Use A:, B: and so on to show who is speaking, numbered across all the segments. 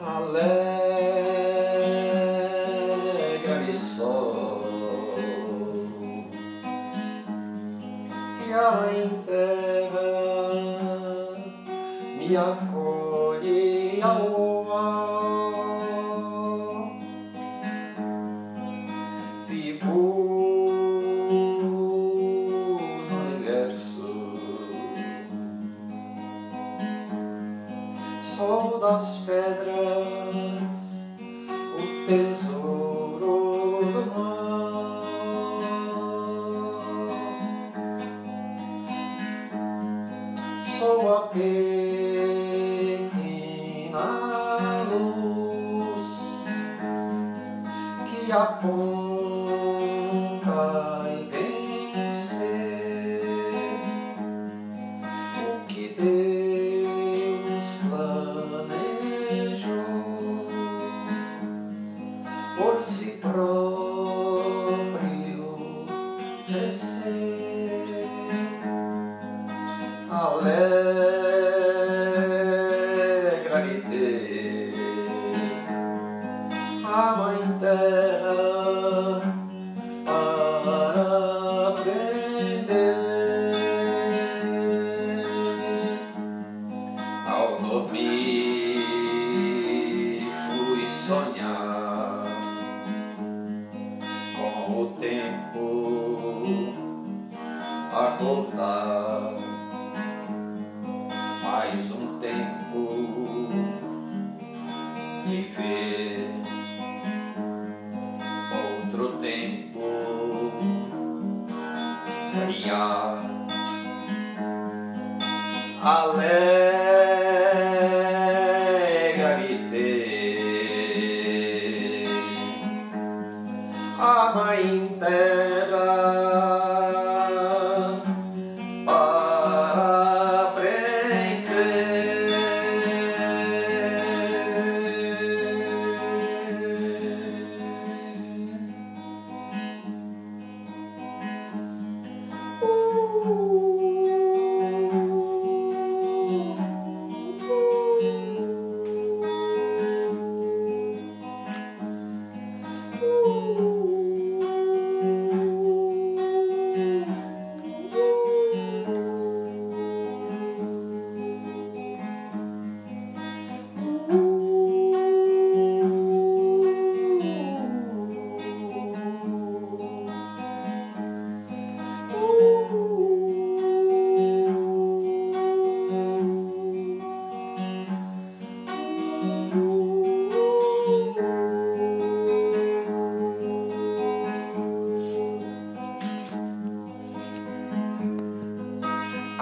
A: alegra-me só e a terra me acolhe sol das pedras tesouro do mar. Sou a pequena luz que aponta Alegra-me ter a Mãe Terra para aprender ao dormir fui sonhar com o tempo acordar mais um tempo de ver outro tempo brilhar alegre a mãe terra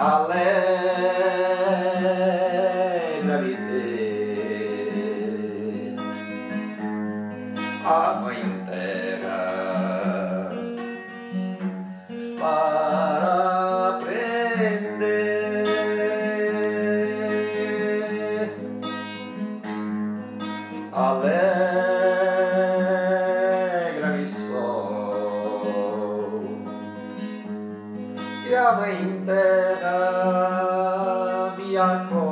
A: alegra-me a mãe terra para aprender. Alegra-me sol e a mãe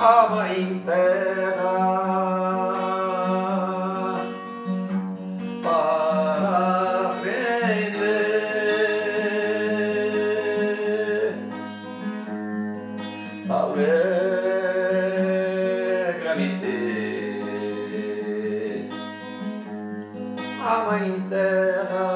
A: a mãe terra. Para aprender. Alegra-me ter. A mãe terra